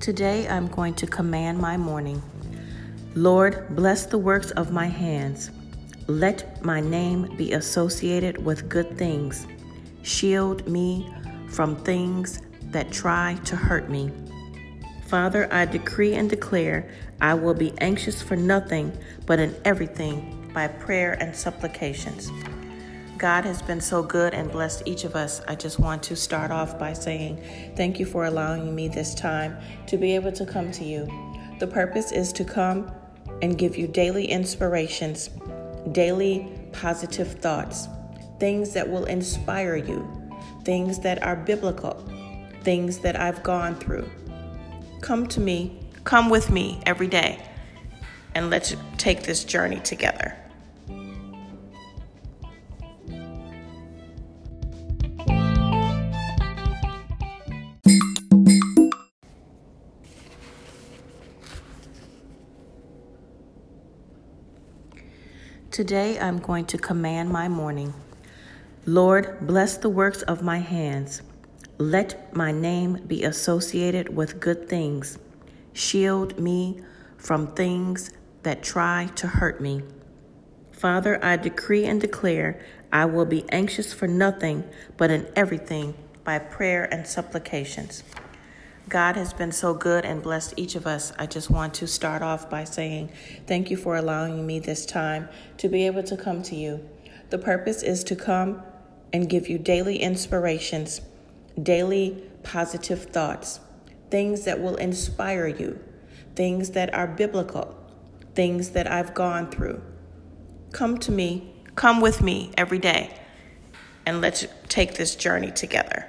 Today I'm going to command my morning. Lord, bless the works of my hands. Let my name be associated with good things. Shield me from things that try to hurt me. Father, I decree and declare I will be anxious for nothing, but in everything by prayer and supplications. God has been so good and blessed each of us. I just want to start off by saying thank you for allowing me this time to be able to come to you. The purpose is to come and give you daily inspirations, daily positive thoughts, things that will inspire you, things that are biblical, things that I've gone through. Come to me, come with me every day, and let's take this journey together. Today I'm going to command my morning. Lord, bless the works of my hands. Let my name be associated with good things. Shield me from things that try to hurt me. Father, I decree and declare I will be anxious for nothing, but in everything by prayer and supplications. God has been so good and blessed each of us. I just want to start off by saying thank you for allowing me this time to be able to come to you. The purpose is to come and give you daily inspirations, daily positive thoughts, things that will inspire you, things that are biblical, things that I've gone through. Come to me, come with me every day, and let's take this journey together.